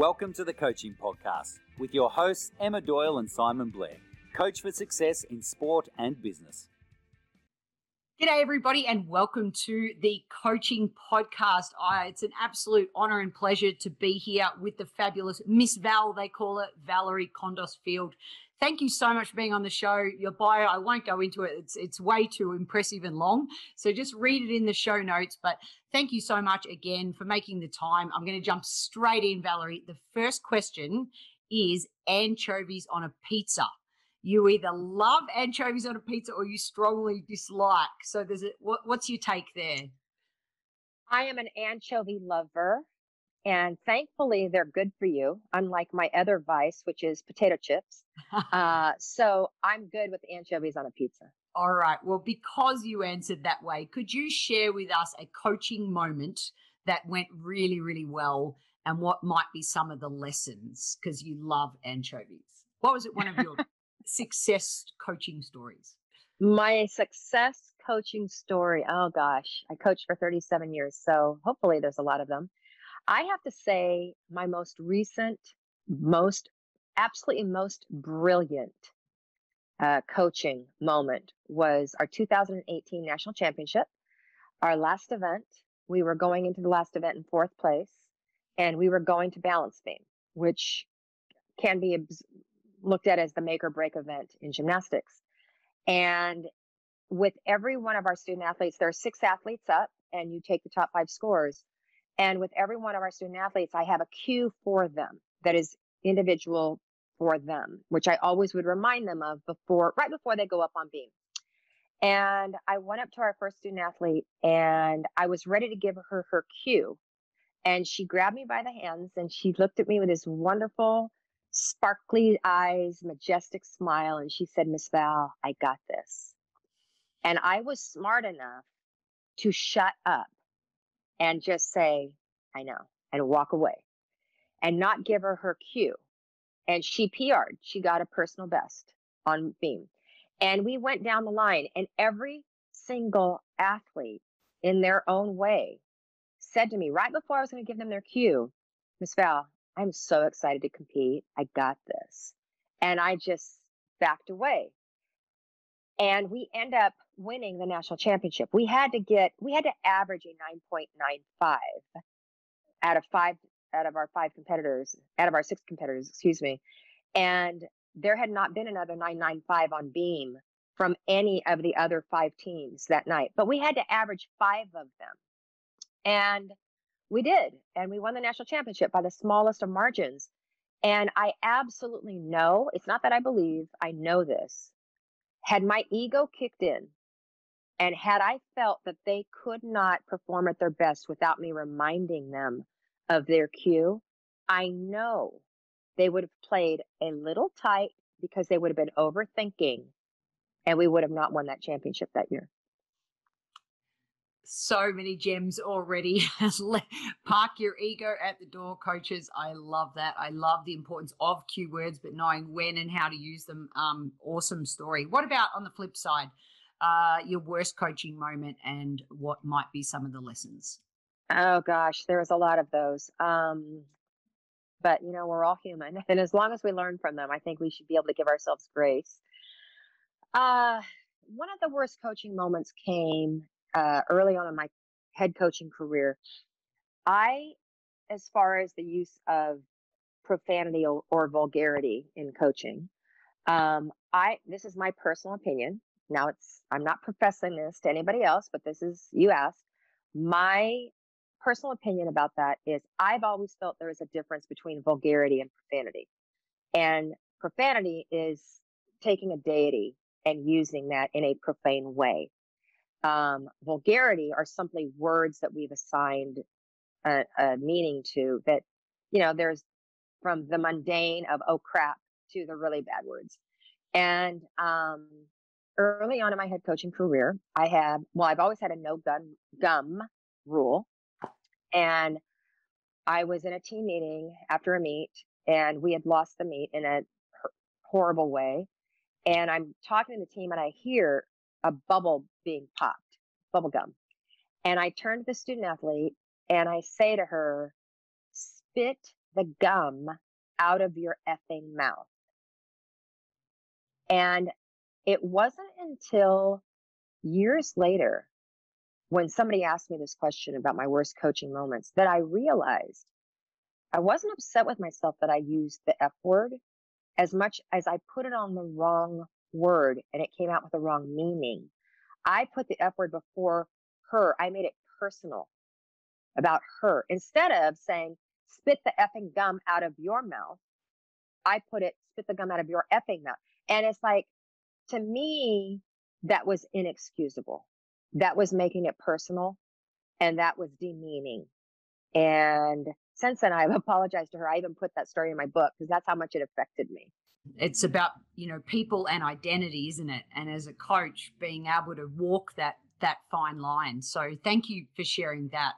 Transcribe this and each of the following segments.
Welcome to the Coaching Podcast with your hosts, Emma Doyle and Simon Blair, coach for success in sport and business. G'day, everybody, and welcome to the Coaching Podcast. I, it's an absolute honor and pleasure to be here with the fabulous Miss Val, they call it, Valorie Kondos Field. Thank you so much for being on the show. Your bio, I won't go into it. It's it's way too impressive and long. So just read it in the show notes. But thank you so much again for making the time. I'm going to jump straight in, Valorie. The first question is anchovies on a pizza. You either love anchovies on a pizza or you strongly dislike. So there's a what, what's your take there? I am an anchovy lover. And thankfully, they're good for you, unlike my other vice, which is potato chips. uh, so I'm good with anchovies on a pizza. All right. Well, because you answered that way, could you share with us a coaching moment that went really, really well and what might be some of the lessons because you love anchovies? What was it, one of your success coaching stories? My success coaching story. Oh gosh, I coached for 37 years, so hopefully there's a lot of them. I have to say, my most recent, most absolutely most brilliant uh, coaching moment was our 2018 national championship. Our last event, we were going into the last event in fourth place, and we were going to balance beam, which can be looked at as the make or break event in gymnastics. And with every one of our student athletes, there are six athletes up, and you take the top five scores. And with every one of our student athletes, I have a cue for them that is individual for them, which I always would remind them of before, right before they go up on beam. And I went up to our first student athlete and I was ready to give her her cue. And she grabbed me by the hands and she looked at me with this wonderful, sparkly eyes, majestic smile. And she said, Miss Val, I got this. And I was smart enough to shut up and just say, I know, and walk away and not give her her cue. And she PR'd. She got a personal best on beam. And we went down the line, and every single athlete in their own way said to me right before I was going to give them their cue, Miss Val, I'm so excited to compete. I got this. And I just backed away. And we end up winning the national championship. We had to get, we had to average a 9.95 out of five, out of our five competitors, out of our six competitors, excuse me. And there had not been another 995 on beam from any of the other five teams that night, but we had to average five of them. And we did. And we won the national championship by the smallest of margins. And I absolutely know it's not that I believe, I know this. Had my ego kicked in and had I felt that they could not perform at their best without me reminding them of their cue, I know they would have played a little tight because they would have been overthinking and we would have not won that championship that year. So many gems already. Park your ego at the door, coaches. I love that. I love the importance of cue words, but knowing when and how to use them. Um, awesome story. What about on the flip side? uh, your worst coaching moment and what might be some of the lessons? Oh gosh, there's a lot of those. Um, but you know, we're all human, and as long as we learn from them, I think we should be able to give ourselves grace. Uh, one of the worst coaching moments came uh, early on in my head coaching career. I, as far as the use of profanity or, or vulgarity in coaching, um, I this is my personal opinion. Now it's I'm not professing this to anybody else, but this is you asked. My personal opinion about that is I've always felt there is a difference between vulgarity and profanity. And profanity is taking a deity and using that in a profane way. Um, vulgarity are simply words that we've assigned a, a meaning to that, you know, there's from the mundane of oh crap to the really bad words. And um, early on in my head coaching career, I had, well, I've always had a no gun gum rule. And I was in a team meeting after a meet and we had lost the meet in a horrible way. And I'm talking to the team and I hear a bubble being popped, bubble gum. And I turn to the student athlete and I say to her, spit the gum out of your effing mouth. And it wasn't until years later when somebody asked me this question about my worst coaching moments that I realized I wasn't upset with myself that I used the F word as much as I put it on the wrong word and it came out with the wrong meaning. I put the F word before her. I made it personal about her. Instead of saying, spit the effing gum out of your mouth, I put it, spit the gum out of your effing mouth. And it's like, to me, that was inexcusable. That was making it personal and that was demeaning. And since then, I've apologized to her. I even put that story in my book because that's how much it affected me. It's about, you know, people and identity, isn't it? And as a coach, being able to walk that that fine line. So thank you for sharing that.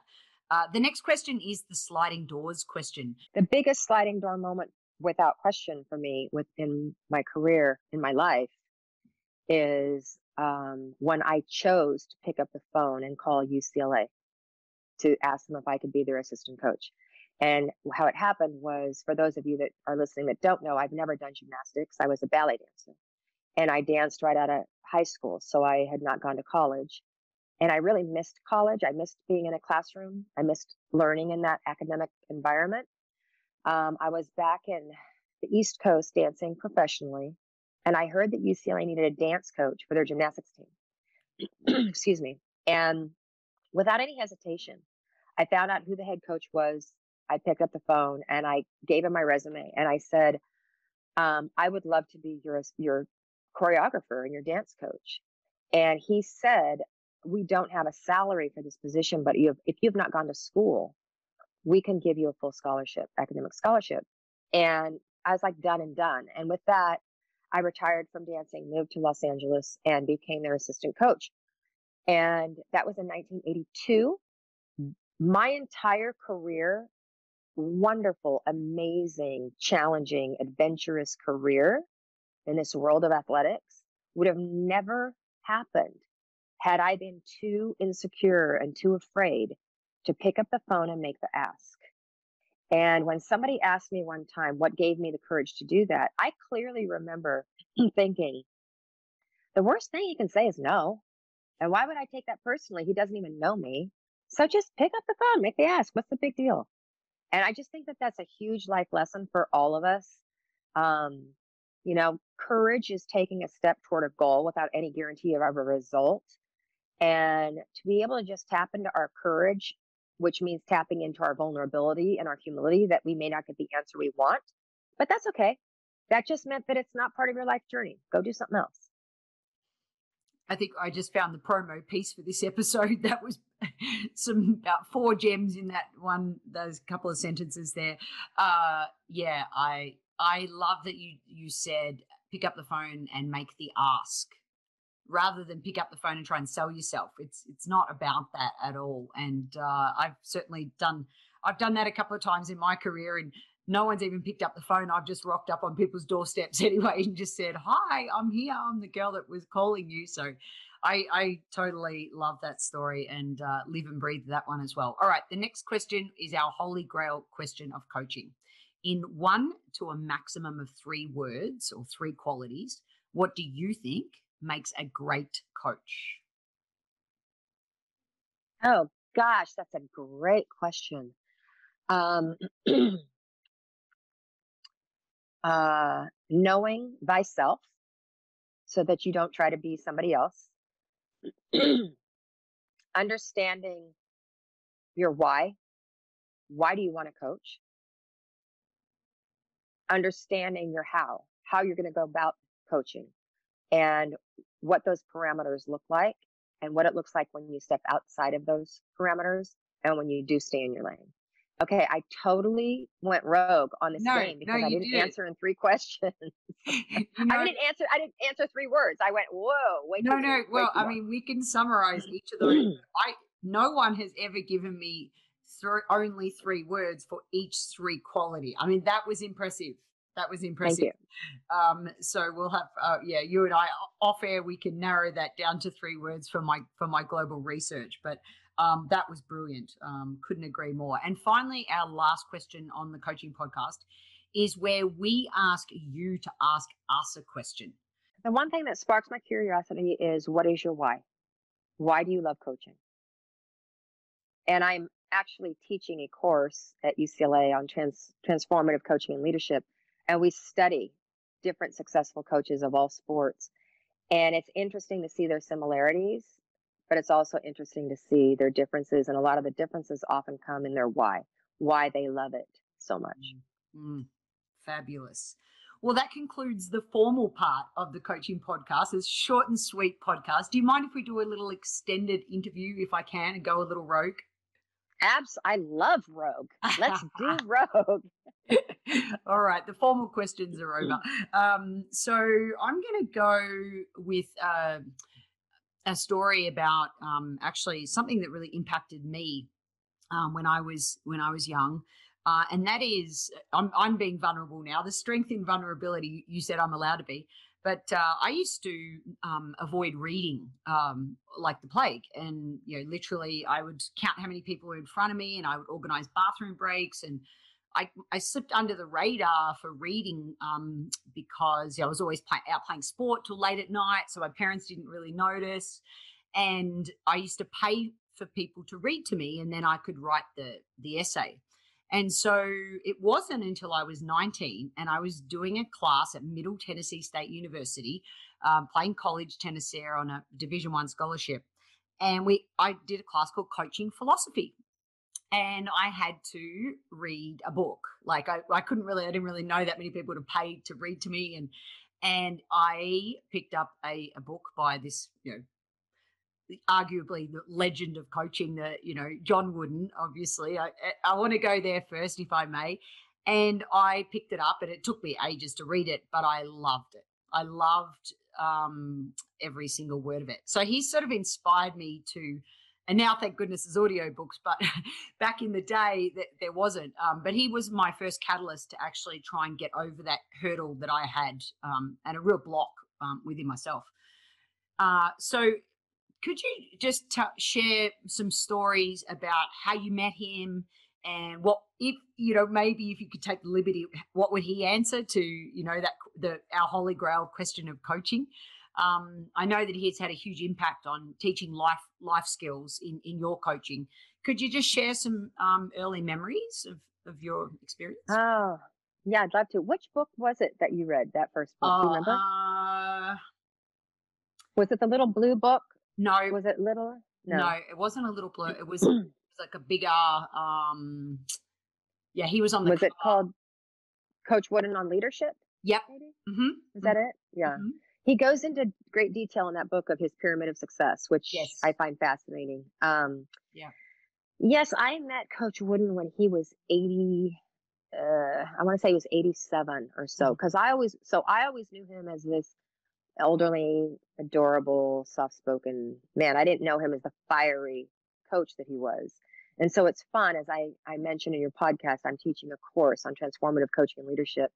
Uh, the next question is the sliding doors question. The biggest sliding door moment, without question, for me within my career in my life, is um, when I chose to pick up the phone and call UCLA to ask them if I could be their assistant coach. And how it happened was for those of you that are listening that don't know, I've never done gymnastics. I was a ballet dancer and I danced right out of high school. So I had not gone to college. And I really missed college. I missed being in a classroom. I missed learning in that academic environment. Um, I was back in the East Coast dancing professionally, and I heard that UCLA needed a dance coach for their gymnastics team. Excuse me. And without any hesitation, I found out who the head coach was. I picked up the phone and I gave him my resume and I said, um, I would love to be your your choreographer and your dance coach. And he said, We don't have a salary for this position, but you have, if you've not gone to school, we can give you a full scholarship, academic scholarship. And I was like, done and done. And with that, I retired from dancing, moved to Los Angeles, and became their assistant coach. And that was in 1982. My entire career, wonderful, amazing, challenging, adventurous career in this world of athletics would have never happened had I been too insecure and too afraid to pick up the phone and make the ask. And when somebody asked me one time what gave me the courage to do that, I clearly remember thinking, the worst thing he can say is no. And why would I take that personally? He doesn't even know me. So just pick up the phone, make the ask. What's the big deal? And I just think that that's a huge life lesson for all of us. Um, you know, courage is taking a step toward a goal without any guarantee of a result. And to be able to just tap into our courage, which means tapping into our vulnerability and our humility that we may not get the answer we want, but that's okay. That just meant that it's not part of your life journey. Go do something else. I think I just found the promo piece for this episode. That was some about four gems in that one, those couple of sentences there. Uh, yeah, I I love that you you said pick up the phone and make the ask rather than pick up the phone and try and sell yourself. It's it's not about that at all. And uh, I've certainly done I've done that a couple of times in my career, and no one's even picked up the phone. I've just rocked up on people's doorsteps anyway and just said, "Hi, I'm here. I'm the girl that was calling you." So. I, I totally love that story and uh, live and breathe that one as well. All right, the next question is our holy grail question of coaching in one to a maximum of three words or three qualities, what do you think makes a great coach? Oh, gosh, that's a great question. Um, uh, knowing thyself so that you don't try to be somebody else. Understanding your why. Why do you want to coach? understanding your how, how you're going to go about coaching and what those parameters look like and what it looks like when you step outside of those parameters and when you do stay in your lane. Okay, I totally went rogue on this no, game because no, I didn't did. answer in three questions. you know, I didn't answer. I didn't answer three words. I went, whoa, wait. No, no. Well, I mean, we can summarize each of those. I no one has ever given me th- only three words for each three quality. I mean, that was impressive. That was impressive. Um, so we'll have, uh, yeah, you and I off air, we can narrow that down to three words for my for my global research. But Um, that was brilliant. Um, couldn't agree more. And finally, our last question on the coaching podcast is where we ask you to ask us a question. The one thing that sparks my curiosity is what is your why? Why do you love coaching? And I'm actually teaching a course at UCLA on trans, transformative coaching and leadership. And we study different successful coaches of all sports. And it's interesting to see their similarities, but it's also interesting to see their differences. And a lot of the differences often come in their why, why they love it so much. Mm, fabulous. Well, that concludes the formal part of the coaching podcast. It's short and sweet podcast. Do you mind if we do a little extended interview, if I can, and go a little rogue? Abs, I love Rogue. Let's do Rogue. All right, the formal questions are over. Um, so I'm going to go with uh, a story about um, actually something that really impacted me um, when I was when I was young. Uh, and that is, I'm, I'm being vulnerable now. The strength in vulnerability, you said I'm allowed to be. But uh, I used to um, avoid reading um, like the plague, and you know, literally, I would count how many people were in front of me, and I would organize bathroom breaks, and I, I slipped under the radar for reading um, because I was always play, out playing sport till late at night, so my parents didn't really notice, and I used to pay for people to read to me, and then I could write the the essay. And so it wasn't until I was 19 and I was doing a class at Middle Tennessee State University, um, playing college tennis there on a Division One scholarship. And we, I did a class called Coaching Philosophy, and I had to read a book. Like I, I couldn't really, I didn't really know that many people would have paid to read to me, and and I picked up a, a book by this, you know, arguably the legend of coaching, the you know John Wooden. Obviously, I I want to go there first, if I may. And I picked it up, and it took me ages to read it, but I loved it. I loved um, every single word of it. So he sort of inspired me to. And now, thank goodness, there's audio books. But back in the day, that there wasn't. Um, but he was my first catalyst to actually try and get over that hurdle that I had um, and a real block um, within myself. Uh, so could you just t- share some stories about how you met him and what if you know maybe if you could take the liberty what would he answer to you know that the our holy grail question of coaching? Um, i know that he has had a huge impact on teaching life life skills in in your coaching. Could you just share some um, early memories of of your experience? Oh yeah i'd love to. Which book was it that you read that first book? Do you remember? uh, was it the little blue book no, was it little? No. no, it wasn't a little blur. It was, it was like a bigger. um Yeah, he was on the. Was cover. it called Coach Wooden on leadership? Yep. Mm-hmm. Is that it? Yeah. Mm-hmm. He goes into great detail in that book of his pyramid of success, which yes. I find fascinating. Um, yeah. Yes, I met Coach Wooden when he was 80. Uh, I want to say he was 87 or so, because mm-hmm. I always, so I always knew him as this elderly, adorable, soft spoken man. I didn't know him as the fiery coach that he was. And so it's fun, as I, I mentioned in your podcast, I'm teaching a course on transformative coaching and leadership.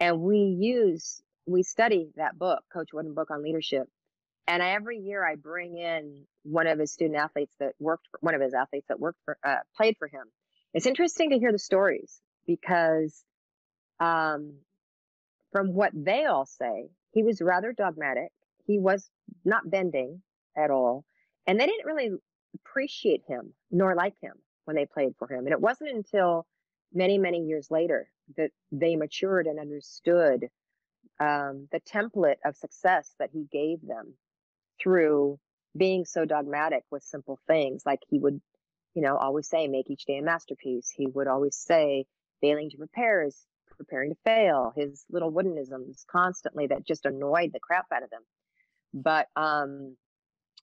And we use, we study that book, Coach Wooden book on leadership. And every year I bring in one of his student athletes that worked for one of his athletes that worked for, uh, played for him. It's interesting to hear the stories because, um, from what they all say, he was rather dogmatic. He was not bending at all. And they didn't really appreciate him nor like him when they played for him. And it wasn't until many, many years later that they matured and understood um, the template of success that he gave them through being so dogmatic with simple things. Like he would, you know, always say, make each day a masterpiece. He would always say, failing to prepare is preparing to fail, his little woodenisms constantly that just annoyed the crap out of them. But um,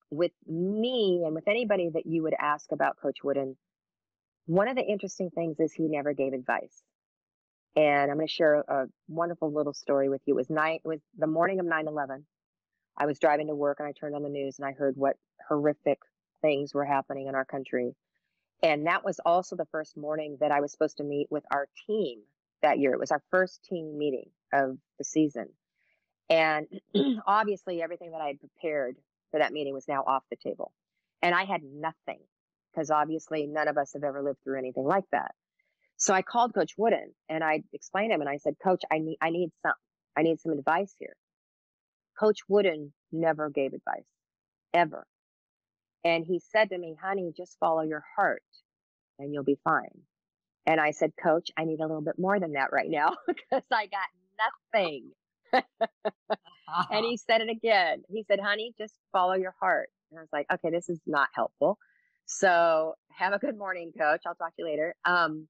with me and with anybody that you would ask about Coach Wooden, one of the interesting things is he never gave advice. And I'm going to share a wonderful little story with you. It was night, it was the morning of 9/11. I was driving to work and I turned on the news and I heard what horrific things were happening in our country. And that was also the first morning that I was supposed to meet with our team that year. It was our first team meeting of the season. And obviously, everything that I had prepared for that meeting was now off the table. And I had nothing. because obviously none of us have ever lived through anything like that. So I called Coach Wooden and I explained him and I said, Coach, I need I need some I need some advice here. Coach Wooden never gave advice, ever. And he said to me, honey, just follow your heart and you'll be fine. And I said, Coach, I need a little bit more than that right now because I got nothing. and he said it again. He said, honey, just follow your heart. And I was like, okay, this is not helpful. So have a good morning, coach. I'll talk to you later. Um,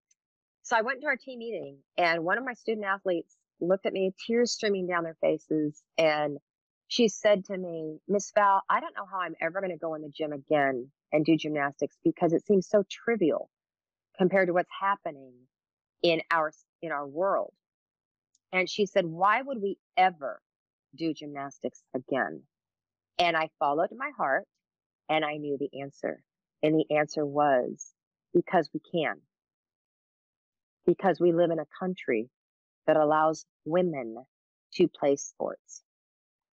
so I went to our team meeting and one of my student athletes looked at me, tears streaming down their faces. And she said to me, Miss Val, I don't know how I'm ever going to go in the gym again and do gymnastics because it seems so trivial compared to what's happening in our in our world. And she said, "Why would we ever do gymnastics again?" And I followed my heart and I knew the answer. And the answer was because we can. Because we live in a country that allows women to play sports.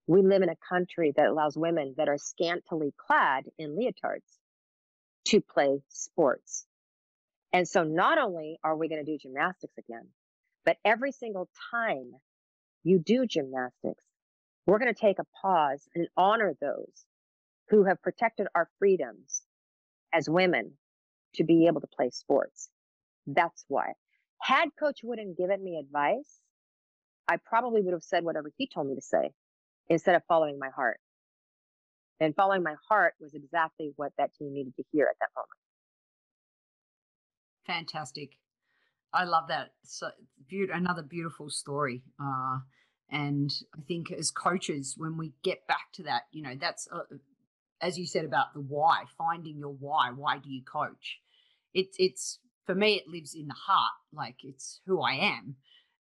We live in a country that allows women that are scantily clad in leotards to play sports. And so not only are we going to do gymnastics again, but every single time you do gymnastics, we're going to take a pause and honor those who have protected our freedoms as women to be able to play sports. That's why. Had Coach Wooden given me advice, I probably would have said whatever he told me to say instead of following my heart. And following my heart was exactly what that team needed to hear at that moment. Fantastic. I love that. So be- another beautiful story. Uh, and I think as coaches, when we get back to that, you know, that's uh, as you said about the why, finding your why. Why do you coach? It's it's for me, it lives in the heart. Like it's who I am.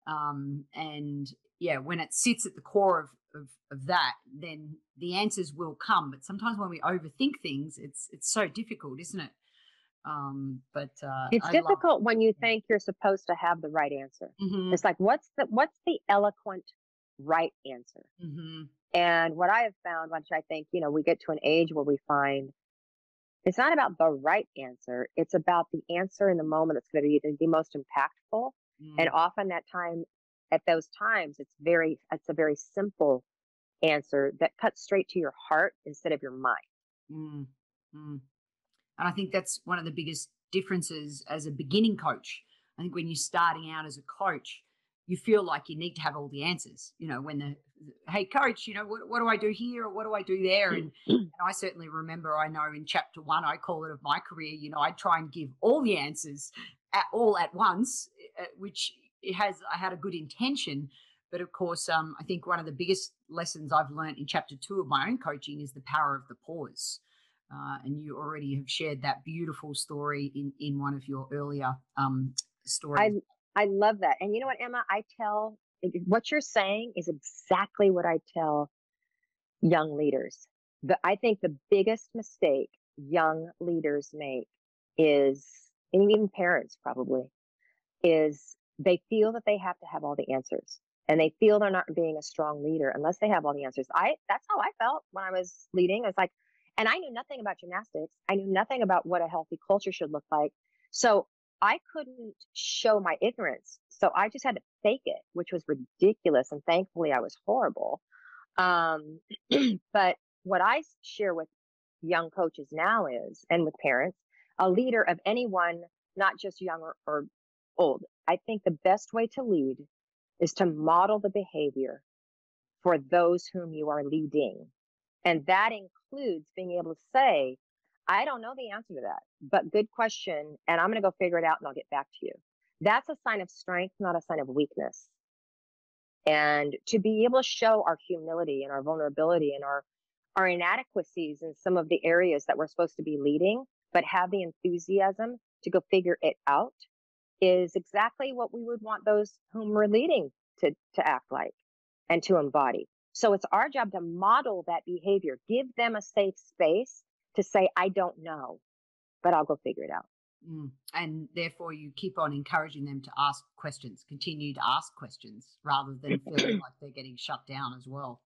Um, and yeah, when it sits at the core of, of of that, then the answers will come. But sometimes when we overthink things, it's it's so difficult, isn't it? Um, but uh, it's I difficult love, when you think you're supposed to have the right answer. mm-hmm, It's like what's the what's the eloquent right answer? mm-hmm, And what I have found, which I think you know, we get to an age where we find it's not about the right answer; it's about the answer in the moment that's going to be the, the most impactful. And mm-hmm. often that time, at those times, it's very it's a very simple answer that cuts straight to your heart instead of your mind. Mm, mm. And I think that's one of the biggest differences as a beginning coach. I think when you're starting out as a coach, you feel like you need to have all the answers. You know, when the hey coach, you know, what, what do I do here or what do I do there? And, and I certainly remember, I know in chapter one, I call it of my career, you know, I try and give all the answers at, all at once, uh, which it has, I had a good intention. But of course, um, I think one of the biggest lessons I've learned in chapter two of my own coaching is the power of the pause. Uh, and you already have shared that beautiful story in, in one of your earlier um, stories. I I love that. And you know what, Emma? I tell what you're saying is exactly what I tell young leaders. The, I think the biggest mistake young leaders make is, and even parents probably, is they feel that they have to have all the answers and they feel they're not being a strong leader unless they have all the answers. I that's how I felt when I was leading. I was like, and I knew nothing about gymnastics. I knew nothing about what a healthy culture should look like. So I couldn't show my ignorance. So I just had to fake it, which was ridiculous. And thankfully I was horrible. Um, but what I share with young coaches now is, and with parents, a leader of anyone, not just young or, or old. I think the best way to lead is to model the behavior for those whom you are leading. And that includes being able to say, I don't know the answer to that, but good question. And I'm going to go figure it out and I'll get back to you. That's a sign of strength, not a sign of weakness. And to be able to show our humility and our vulnerability and our, our inadequacies in some of the areas that we're supposed to be leading, but have the enthusiasm to go figure it out is exactly what we would want those whom we're leading to, to act like and to embody. So it's our job to model that behavior, give them a safe space to say, I don't know, but I'll go figure it out. Mm. And therefore, you keep on encouraging them to ask questions, continue to ask questions rather than feeling like they're getting shut down as well.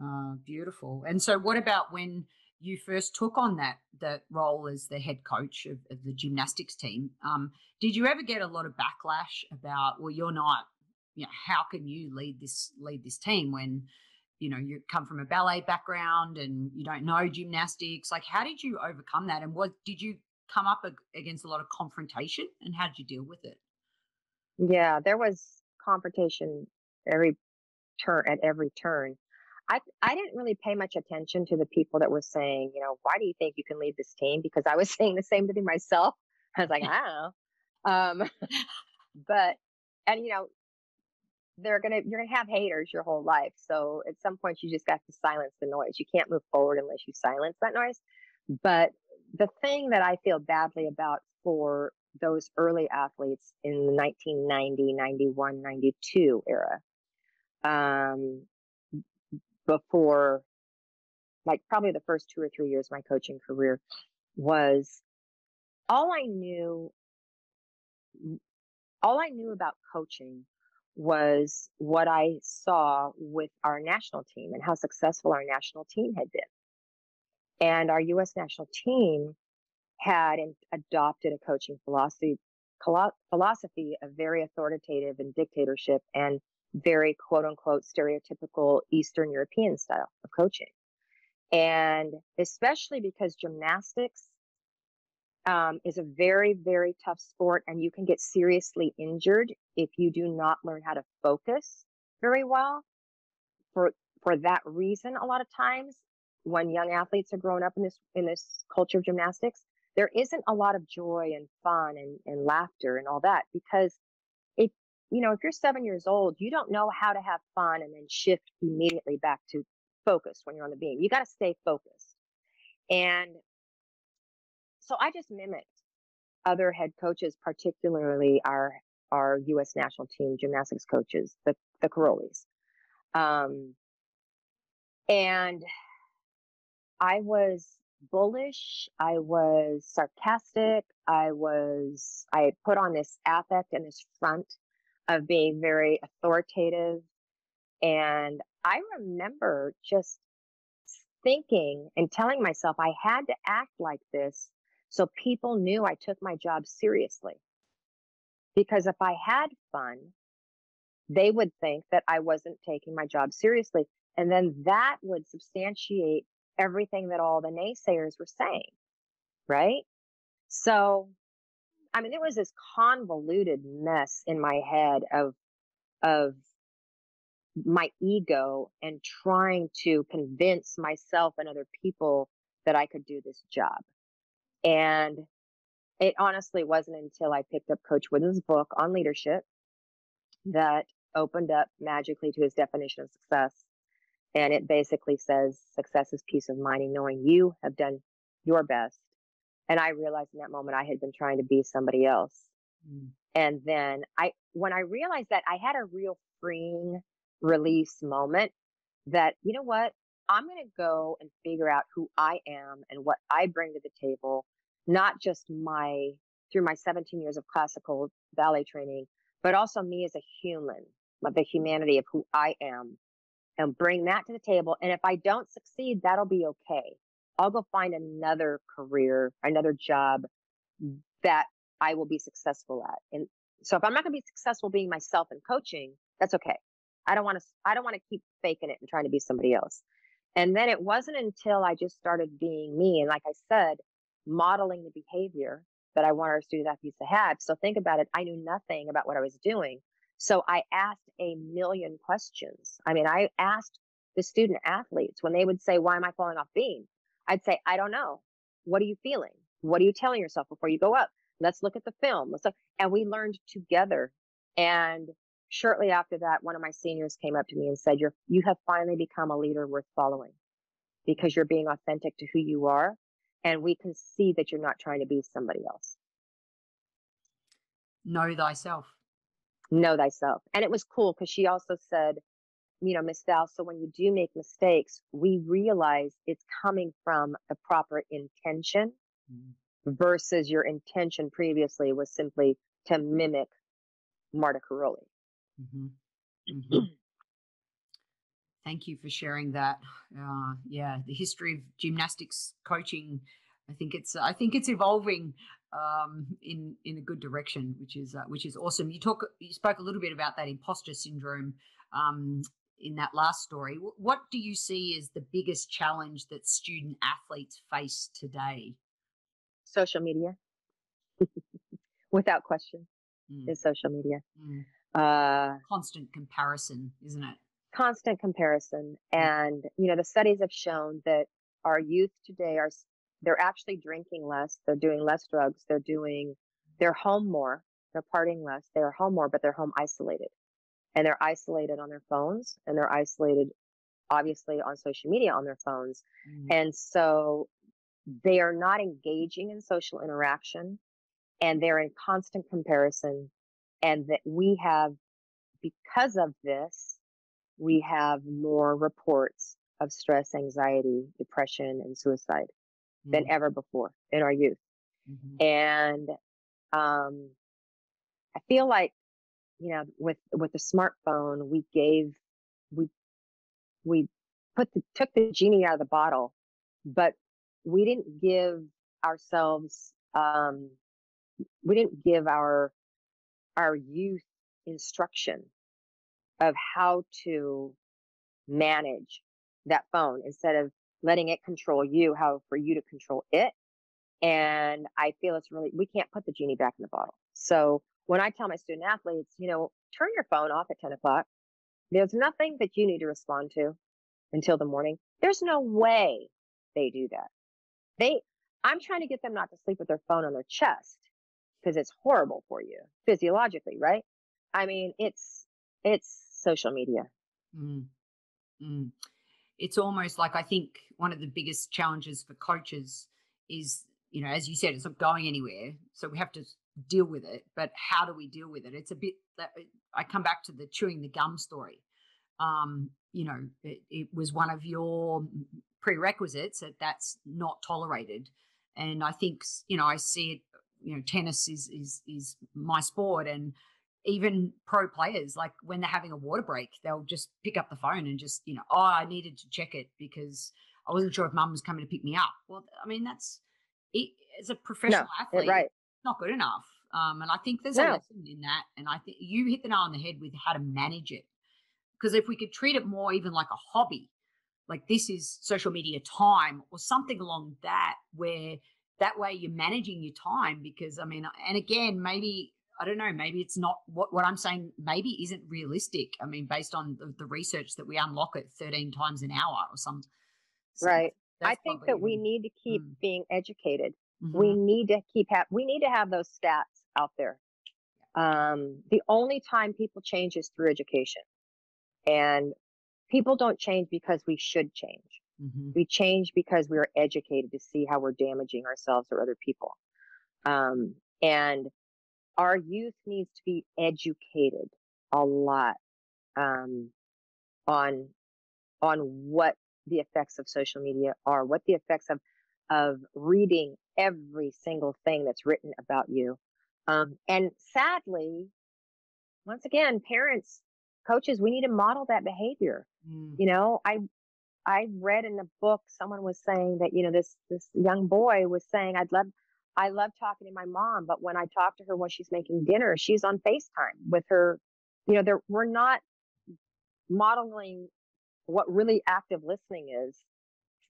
Uh, beautiful. And so, what about when you first took on that that role as the head coach of, of the gymnastics team, um, did you ever get a lot of backlash about, well, you're not, you know, how can you lead this lead this team when, you know, you come from a ballet background and you don't know gymnastics? Like, how did you overcome that? And what did you come up against a lot of confrontation, and how did you deal with it? Yeah, there was confrontation every turn at every turn. I I didn't really pay much attention to the people that were saying, you know, why do you think you can lead this team? Because I was saying the same thing myself. I was like, I don't know. Um, but and you know, they're gonna you're gonna have haters your whole life. So at some point you just got to silence the noise. You can't move forward unless you silence that noise. But the thing that I feel badly about for those early athletes in the 1990, 91, 92 era, um, before like probably the first two or three years of my coaching career was all I knew all I knew about coaching was what I saw with our national team and how successful our national team had been. And our US national team had adopted a coaching philosophy philosophy of very authoritative and dictatorship and very quote unquote stereotypical Eastern European style of coaching. And especially because gymnastics um, is a very, very tough sport and you can get seriously injured if you do not learn how to focus very well. For, for that reason, a lot of times when young athletes are growing up in this, in this culture of gymnastics, there isn't a lot of joy and fun and, and laughter and all that because it you know, if you're seven years old, you don't know how to have fun and then shift immediately back to focus when you're on the beam. You got to stay focused. And so I just mimicked other head coaches, particularly our our U.S. national team gymnastics coaches, the the Karolyis. Um, and I was bullish. I was sarcastic. I was I put on this affect and this front of being very authoritative. And I remember just thinking and telling myself I had to act like this so people knew I took my job seriously. Because if I had fun, they would think that I wasn't taking my job seriously. And then that would substantiate everything that all the naysayers were saying. Right. So I mean, there was this convoluted mess in my head of, of my ego and trying to convince myself and other people that I could do this job. And it honestly wasn't until I picked up Coach Wooden's book on leadership that opened up magically to his definition of success. And it basically says success is peace of mind and knowing you have done your best and I realized in that moment I had been trying to be somebody else. Mm. And then I, when I realized that I had a real freeing release moment that, you know what? I'm going to go and figure out who I am and what I bring to the table, not just my, through my 17 years of classical ballet training, but also me as a human, the humanity of who I am and bring that to the table. And if I don't succeed, that'll be okay. I'll go find another career, another job that I will be successful at. And so if I'm not going to be successful being myself and coaching, that's okay. I don't want to, I don't want to keep faking it and trying to be somebody else. And then it wasn't until I just started being me. And like I said, modeling the behavior that I want our student athletes to have. So think about it. I knew nothing about what I was doing. So I asked a million questions. I mean, I asked the student athletes when they would say, why am I falling off beam? I'd say, I don't know. What are you feeling? What are you telling yourself before you go up? Let's look at the film. Let's look. And we learned together. And shortly after that, one of my seniors came up to me and said, You're, you have finally become a leader worth following because you're being authentic to who you are. And we can see that you're not trying to be somebody else. Know thyself. Know thyself. And it was cool because she also said, you know, Miss Val, so when you do make mistakes, we realize it's coming from the proper intention mm-hmm. versus your intention previously was simply to mimic Marta Karolyi. Mm-hmm. Mm-hmm. Thank you for sharing that. Uh, yeah, the history of gymnastics coaching. I think it's I think it's evolving um, in in a good direction, which is uh, which is awesome. You talk you spoke a little bit about that imposter syndrome um, in that last story. What do you see as the biggest challenge that student athletes face today? Social media, without question, mm. is social media. Mm. Uh, constant comparison, isn't it? Constant comparison, and you know the studies have shown that our youth today are they're actually drinking less, they're doing less drugs, they're doing they're home more, they're partying less, they're home more, but they're home isolated. And they're isolated on their phones and they're isolated obviously on social media on their phones. Mm. and so they are not engaging in social interaction and they're in constant comparison and that we have because of this we have more reports of stress anxiety depression and suicide mm. than ever before in our youth mm-hmm. and um, i feel like you know, with with the smartphone, we gave we we put the took the genie out of the bottle, but we didn't give ourselves um, we didn't give our our youth instruction of how to manage that phone instead of letting it control you, how for you to control it. And I feel it's really, we can't put the genie back in the bottle. So when I tell my student athletes, you know, turn your phone off at 10 o'clock. There's nothing that you need to respond to until the morning. There's no way they do that. They, I'm trying to get them not to sleep with their phone on their chest because it's horrible for you physiologically, right? I mean, it's, it's social media. Mm. Mm. It's almost like I think one of the biggest challenges for coaches is, you know, as you said, it's not going anywhere. So we have to deal with it, but how do we deal with it? It's a bit that I come back to the chewing the gum story. Um, you know, it, it was one of your prerequisites that that's not tolerated, and I think you know I see it. You know, tennis is is is my sport, and even pro players, like when they're having a water break, they'll just pick up the phone and just you know, oh, I needed to check it because I wasn't sure if mum was coming to pick me up. Well, I mean, that's it, as a professional no, athlete, right not good enough. Um, and I think there's no. a lesson in that. And I think you hit the nail on the head with how to manage it. Because if we could treat it more even like a hobby, like this is social media time or something along that, where that way you're managing your time. Because I mean, and again, maybe I don't know, maybe it's not what, what I'm saying, maybe isn't realistic. I mean, based on the, the research that we unlock it 13 times an hour or some. right. I think that we need to keep mm. being educated Mm-hmm. We need to keep have we need to have those stats out there. Um, the only time people change is through education, and people don't change because we should change. Mm-hmm. We change because we are educated to see how we're damaging ourselves or other people. Um, and our youth needs to be educated a lot um, on on what the effects of social media are, what the effects of of reading every single thing that's written about you. Um, and sadly, once again, parents, coaches, we need to model that behavior. Mm. You know, I I read in a book someone was saying that you know this this young boy was saying I'd love I love talking to my mom, but when I talk to her when she's making dinner, she's on FaceTime with her. You know, there we're not modeling what really active listening is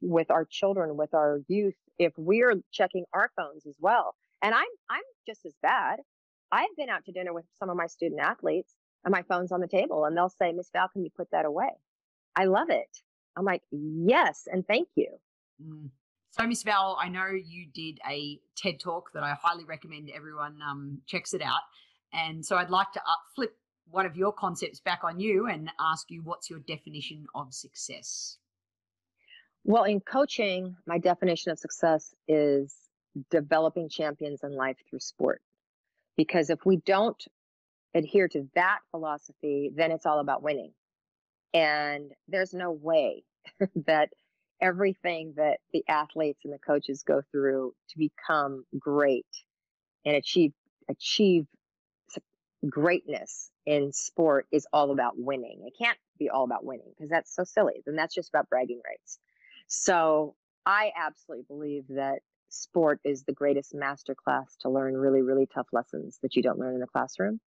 with our children, with our youth, if we're checking our phones as well. And I'm I'm just as bad. I've been out to dinner with some of my student athletes and my phone's on the table and they'll say, Miss Val, can you put that away? I love it. I'm like, yes, and thank you. Mm. So, Miss Val, I know you did a TED talk that I highly recommend everyone um, checks it out. And so I'd like to flip one of your concepts back on you and ask you what's your definition of success? Well, in coaching, my definition of success is developing champions in life through sport. Because if we don't adhere to that philosophy, then it's all about winning. And there's no way that everything that the athletes and the coaches go through to become great and achieve achieve greatness in sport is all about winning. It can't be all about winning because that's so silly. Then that's just about bragging rights. So I absolutely believe that sport is the greatest masterclass to learn really, really tough lessons that you don't learn in the classroom.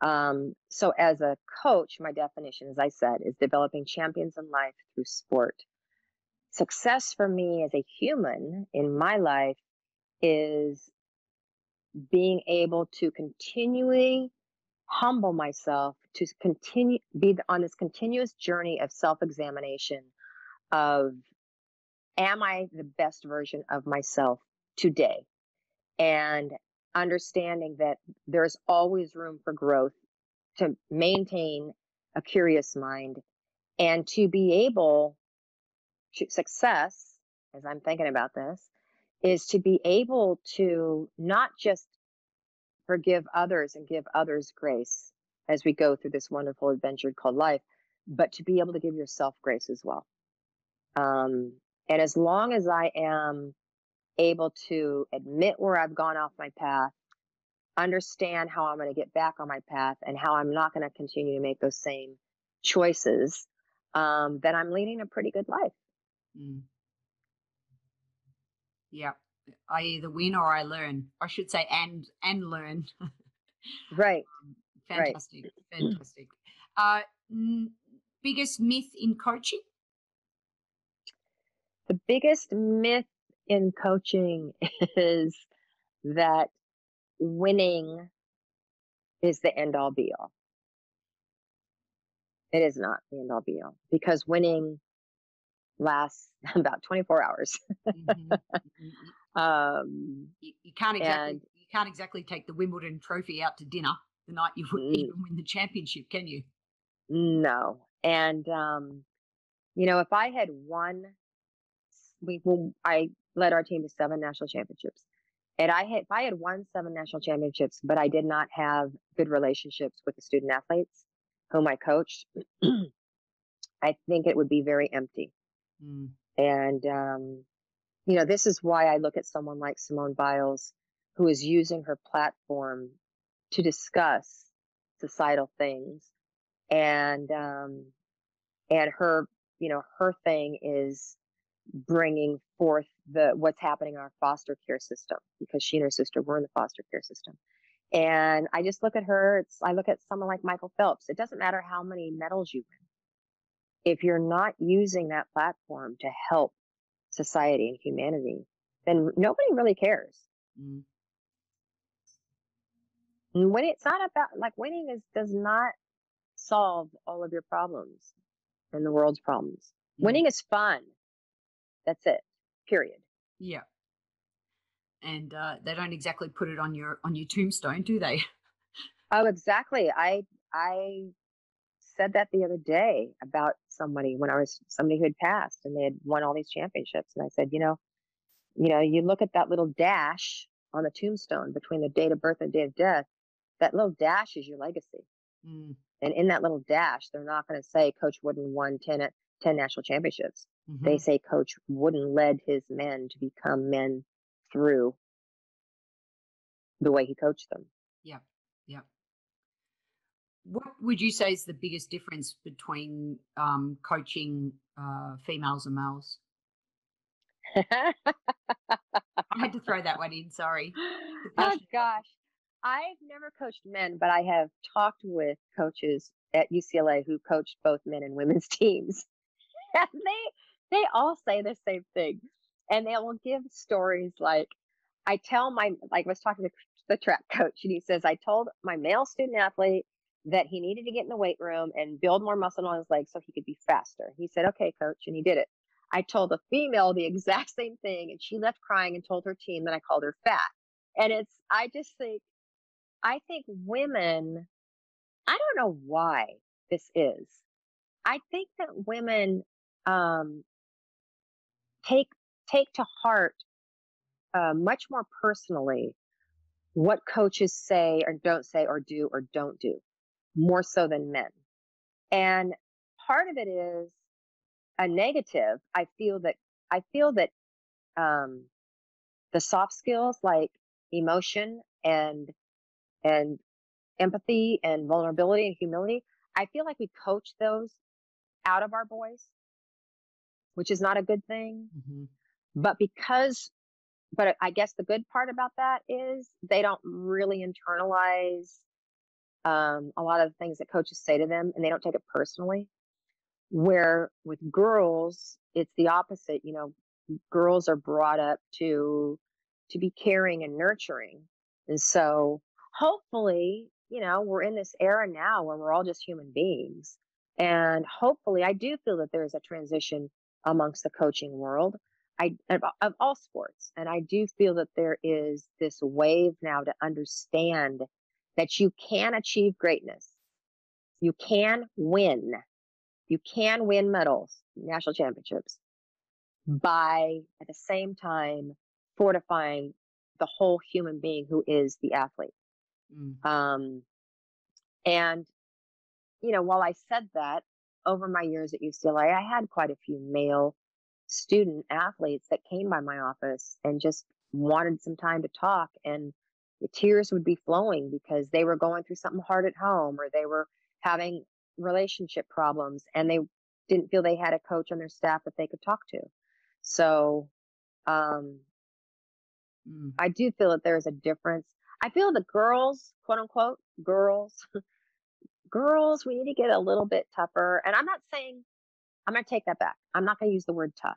Um, so as a coach, my definition, as I said, is developing champions in life through sport. Success for me as a human in my life is being able to continually humble myself to continue be on this continuous journey of self-examination of am i the best version of myself today? And understanding that there's always room for growth to maintain a curious mind and to be able to success as i'm thinking about this is to be able to not just forgive others and give others grace as we go through this wonderful adventure called life, but to be able to give yourself grace as well. Um, and as long as I am able to admit where I've gone off my path, understand how I'm going to get back on my path, and how I'm not going to continue to make those same choices, um, then I'm leading a pretty good life. Mm. Yeah. I either win or I learn. I should say and and learn. right. fantastic. Right. Fantastic. Uh, n- biggest myth in coaching? The biggest myth in coaching is that winning is the end all be all. It is not the end all be all because winning lasts about 24 hours. mm-hmm. mm-hmm. Um, you, you, can't exactly and, you can't exactly take the Wimbledon trophy out to dinner the night you would even win the championship, can you? No, and um, you know if I had won, we well, I led our team to seven national championships, and I had if I had won seven national championships, but I did not have good relationships with the student athletes whom I coached, I think it would be very empty. Mm. And um, you know, this is why I look at someone like Simone Biles, who is using her platform to discuss societal things. And, um, and her, you know, her thing is bringing forth the, what's happening in our foster care system because she and her sister were in the foster care system. And I just look at her. It's, I look at someone like Michael Phelps. It doesn't matter how many medals you win. If you're not using that platform to help society and humanity, then nobody really cares. Mm. When it's not about like winning is does not solve all of your problems and the world's problems. Mm. Winning is fun. That's it. Period. Yeah. And uh, they don't exactly put it on your on your tombstone, do they? Oh, exactly. I I said that the other day about somebody when I was somebody who had passed and they had won all these championships. And I said, you know, you know, you look at that little dash on the tombstone between the date of birth and date of death, that little dash is your legacy. Mm. And in that little dash, they're not going to say Coach Wooden won 10, 10 national championships. Mm-hmm. They say Coach Wooden led his men to become men through the way he coached them. Yeah. What would you say is the biggest difference between um, coaching uh, females and males? I had to throw that one in. Sorry. Oh gosh, I've never coached men, but I have talked with coaches at UCLA who coached both men and women's teams, and they they all say the same thing, and they will give stories like, "I tell my like I was talking to the track coach, and he says I told my male student athlete that he needed to get in the weight room and build more muscle on his legs so he could be faster. He said, okay, coach. And he did it. I told a female the exact same thing and she left crying and told her team that I called her fat. And it's, I just think, I think women, I don't know why this is. I think that women, um, take, take to heart, uh, much more personally what coaches say or don't say or do or don't do more so than men. And part of it is a negative. I feel that, I feel that, um, the soft skills like emotion and, and empathy and vulnerability and humility. I feel like we coach those out of our boys, which is not a good thing. Mm-hmm. But because, but I guess the good part about that is they don't really internalize um, a lot of things that coaches say to them and they don't take it personally. Where with girls, it's the opposite. You know, girls are brought up to to be caring and nurturing. And so hopefully, you know, we're in this era now where we're all just human beings. And hopefully I do feel that there's a transition amongst the coaching world. I of, of all sports. And I do feel that there is this wave now to understand that you can achieve greatness. You can win. You can win medals, national championships by at the same time fortifying the whole human being who is the athlete. Mm. Um, and, you know, while I said that over my years at UCLA, I had quite a few male student athletes that came by my office and just wanted some time to talk and the tears would be flowing because they were going through something hard at home or they were having relationship problems and they didn't feel they had a coach on their staff that they could talk to. So um, mm. I do feel that there's a difference. I feel the girls, quote unquote, girls, girls, we need to get a little bit tougher. And I'm not saying, I'm going to take that back. I'm not going to use the word tough.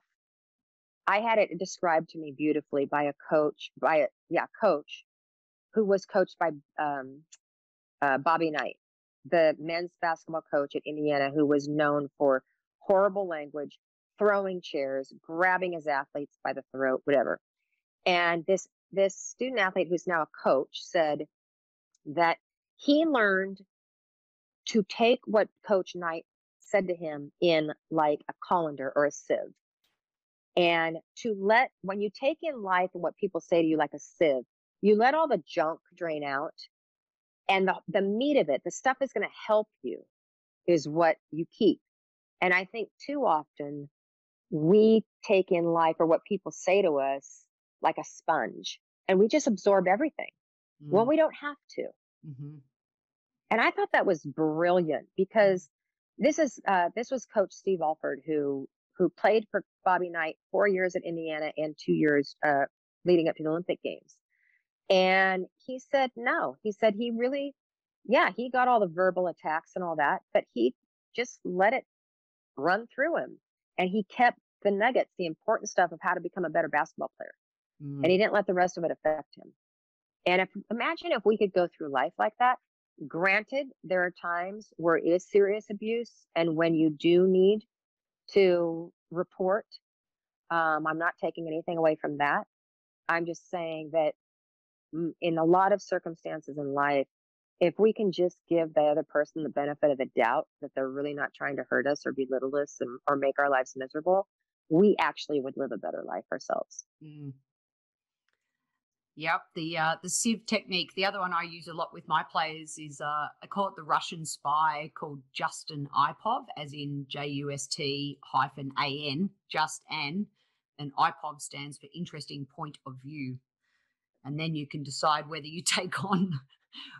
I had it described to me beautifully by a coach, by a, yeah, coach who was coached by um, uh, Bobby Knight, the men's basketball coach at Indiana, who was known for horrible language, throwing chairs, grabbing his athletes by the throat, whatever. And this this student athlete who's now a coach said that he learned to take what Coach Knight said to him in like a colander or a sieve. And to let, when you take in life and what people say to you like a sieve, you let all the junk drain out and the, the meat of it, the stuff is going to help you is what you keep. And I think too often we take in life or what people say to us like a sponge and we just absorb everything mm. when we don't have to. Mm-hmm. And I thought that was brilliant because this is uh, this was Coach Steve Alford who who played for Bobby Knight four years at Indiana and two years uh, leading up to the Olympic Games. And he said no. He said he really, yeah, he got all the verbal attacks and all that, but he just let it run through him and he kept the nuggets, the important stuff of how to become a better basketball player. Mm. And he didn't let the rest of it affect him. And if imagine if we could go through life like that. Granted, there are times where it is serious abuse, and when you do need to report, um, I'm not taking anything away from that. I'm just saying that in a lot of circumstances in life, if we can just give the other person the benefit of the doubt that they're really not trying to hurt us or belittle us and, or make our lives miserable, we actually would live a better life ourselves. Mm. Yep, the uh, the sieve technique. The other one I use a lot with my players is uh, I call it the Russian spy called Justin Ipov, as in J U S T hyphen A N, just an, and Ipov stands for interesting point of view, and then you can decide whether you take on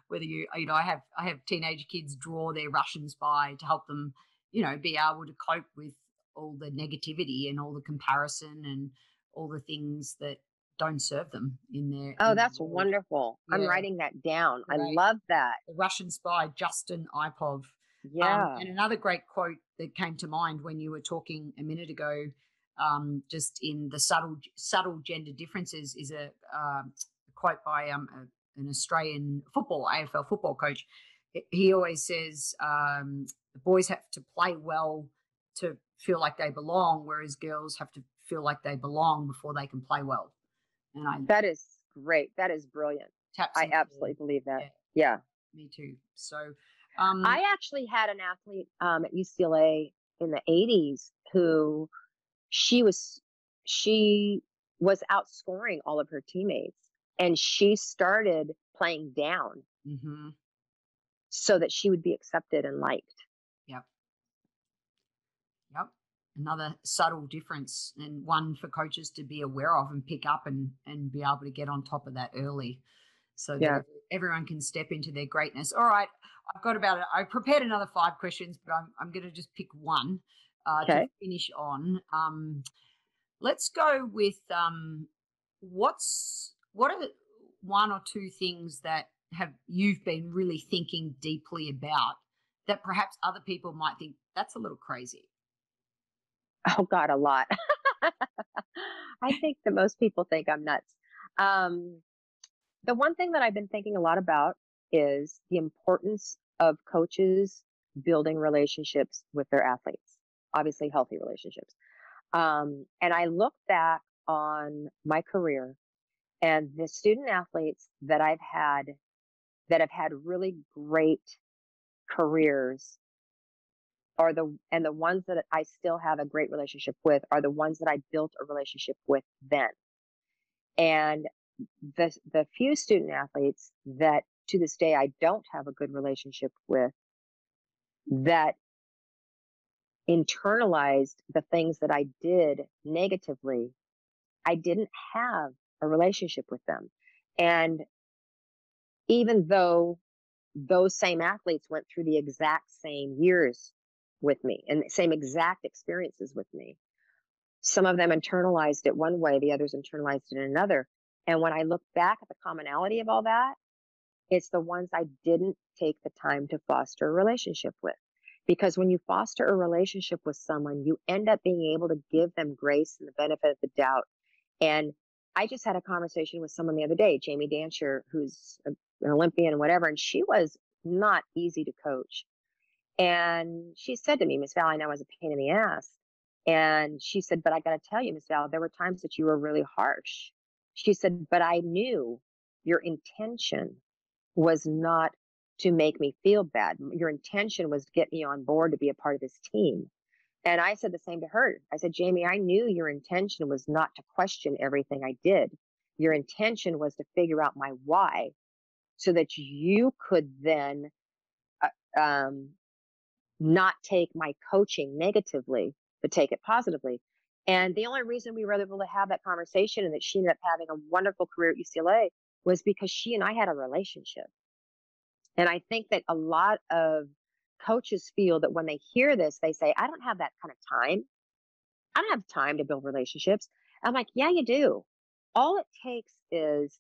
whether you you know I have I have teenage kids draw their Russian spy to help them you know be able to cope with all the negativity and all the comparison and all the things that don't serve them in their. Oh, in that's wonderful. Yeah. I'm writing that down. I love that. The Russian spy, Justin Ipov. Um, yeah. Um, and another great quote that came to mind when you were talking a minute ago, um, just in the subtle subtle gender differences, is a, uh, quote by um, a, an Australian football AFL football coach. He always says um, the boys have to play well to feel like they belong, whereas girls have to feel like they belong before they can play well. And I that is great. That is brilliant. I absolutely believe that. Yeah. yeah. Me too. So um, I actually had an athlete um, at UCLA in the 80s who she was she was outscoring all of her teammates and she started playing down mm-hmm. so that she would be accepted and liked. Yep. Yep another subtle difference and one for coaches to be aware of and pick up and and be able to get on top of that early so yeah. that everyone can step into their greatness. All right, I've got about it. I prepared another five questions, but I'm I'm going to just pick one uh, okay. to finish on. Um, let's go with um, what's what are one or two things that have you've been really thinking deeply about that perhaps other people might think that's a little crazy? Oh God, a lot. I think that most people think I'm nuts. Um, the one thing that I've been thinking a lot about is the importance of coaches building relationships with their athletes, obviously healthy relationships. Um, and I look back on my career and the student athletes that I've had that have had really great careers are the and the ones that I still have a great relationship with are the ones that I built a relationship with then. And the the few student athletes that to this day I don't have a good relationship with that internalized the things that I did negatively, I didn't have a relationship with them. And even though those same athletes went through the exact same years with me and same exact experiences with me, some of them internalized it one way, the others internalized it in another. And when I look back at the commonality of all that, it's the ones I didn't take the time to foster a relationship with. Because when you foster a relationship with someone, you end up being able to give them grace and the benefit of the doubt. And I just had a conversation with someone the other day, Jamie Dantzscher, who's a, an Olympian and whatever, and she was not easy to coach. And she said to me, Miss Val, I know I was a pain in the ass. And she said, but I got to tell you, Miss Val, there were times that you were really harsh. She said, but I knew your intention was not to make me feel bad. Your intention was to get me on board to be a part of this team. And I said the same to her. I said, Jamie, I knew your intention was not to question everything I did. Your intention was to figure out my why so that you could then uh, um, not take my coaching negatively, but take it positively. And the only reason we were able to have that conversation and that she ended up having a wonderful career at UCLA was because she and I had a relationship. And I think that a lot of coaches feel that when they hear this, they say, I don't have that kind of time. I don't have time to build relationships. I'm like, yeah, you do. All it takes is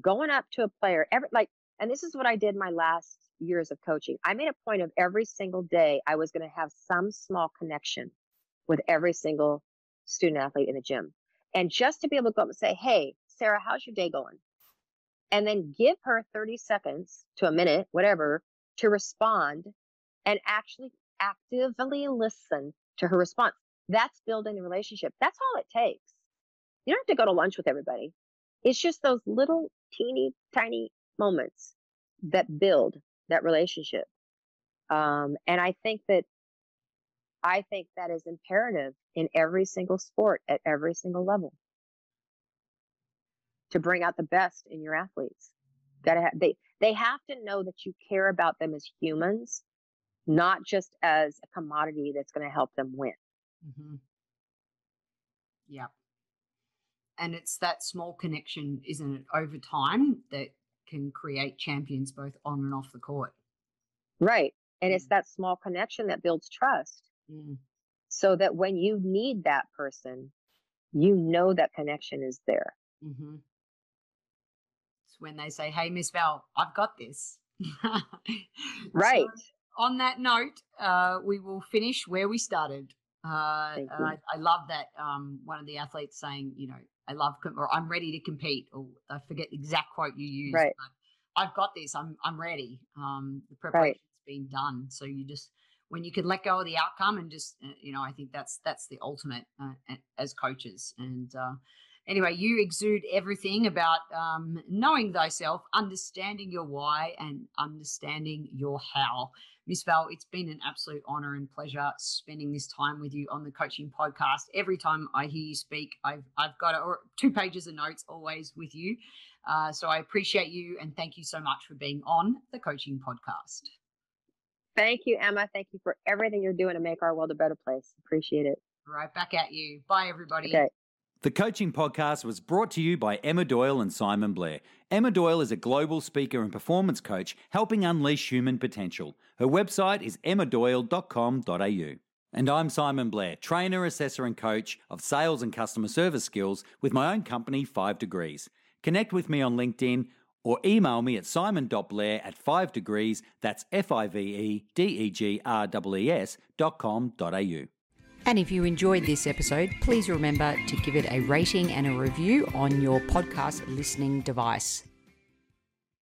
going up to a player every like, and this is what I did my last years of coaching. I made a point of every single day I was going to have some small connection with every single student athlete in the gym. And just to be able to go up and say, Hey, Sarah, how's your day going? And then give her 30 seconds to a minute, whatever, to respond and actually actively listen to her response. That's building the relationship. That's all it takes. You don't have to go to lunch with everybody. It's just those little teeny tiny moments that build that relationship. Um, and I think that I think that is imperative in every single sport at every single level to bring out the best in your athletes. Gotta have, they they have to know that you care about them as humans not just as a commodity that's going to help them win. Mm-hmm. Yeah. And it's that small connection, isn't it, over time that can create champions both on and off the court. Right. And mm. it's that small connection that builds trust. Mm. So that when you need that person, you know that connection is there. Mm-hmm. It's when they say, Hey, Miss Val, I've got this. right. So, on that note, uh, we will finish where we started. Uh, and I, I, love that um, one of the athletes saying, you know, I love com- or I'm ready to compete, or I forget the exact quote you used. Right. I've got this. I'm I'm ready. Um, the preparation's right. been done. So you just when you can let go of the outcome and just uh, you know, I think that's that's the ultimate uh, as coaches. And uh, anyway, you exude everything about um, knowing thyself, understanding your why, and understanding your how. Miss Val, it's been an absolute honor and pleasure spending this time with you on the coaching podcast. Every time I hear you speak, I've I've got a, two pages of notes always with you. Uh, so I appreciate you and thank you so much for being on the coaching podcast. Thank you, Emma. Thank you for everything you're doing to make our world a better place. Appreciate it. Right back at you. Bye, everybody. Okay. The coaching podcast was brought to you by Emma Doyle and Simon Blair. Emma Doyle is a global speaker and performance coach helping unleash human potential. Her website is emmadoyle.com.au. And I'm Simon Blair, trainer, assessor, and coach of sales and customer service skills with my own company, 5 Degrees. Connect with me on LinkedIn or email me at simon.blair at 5 degrees, that's F I V E D E G R E S dot com dot au. And if you enjoyed this episode, please remember to give it a rating and a review on your podcast listening device.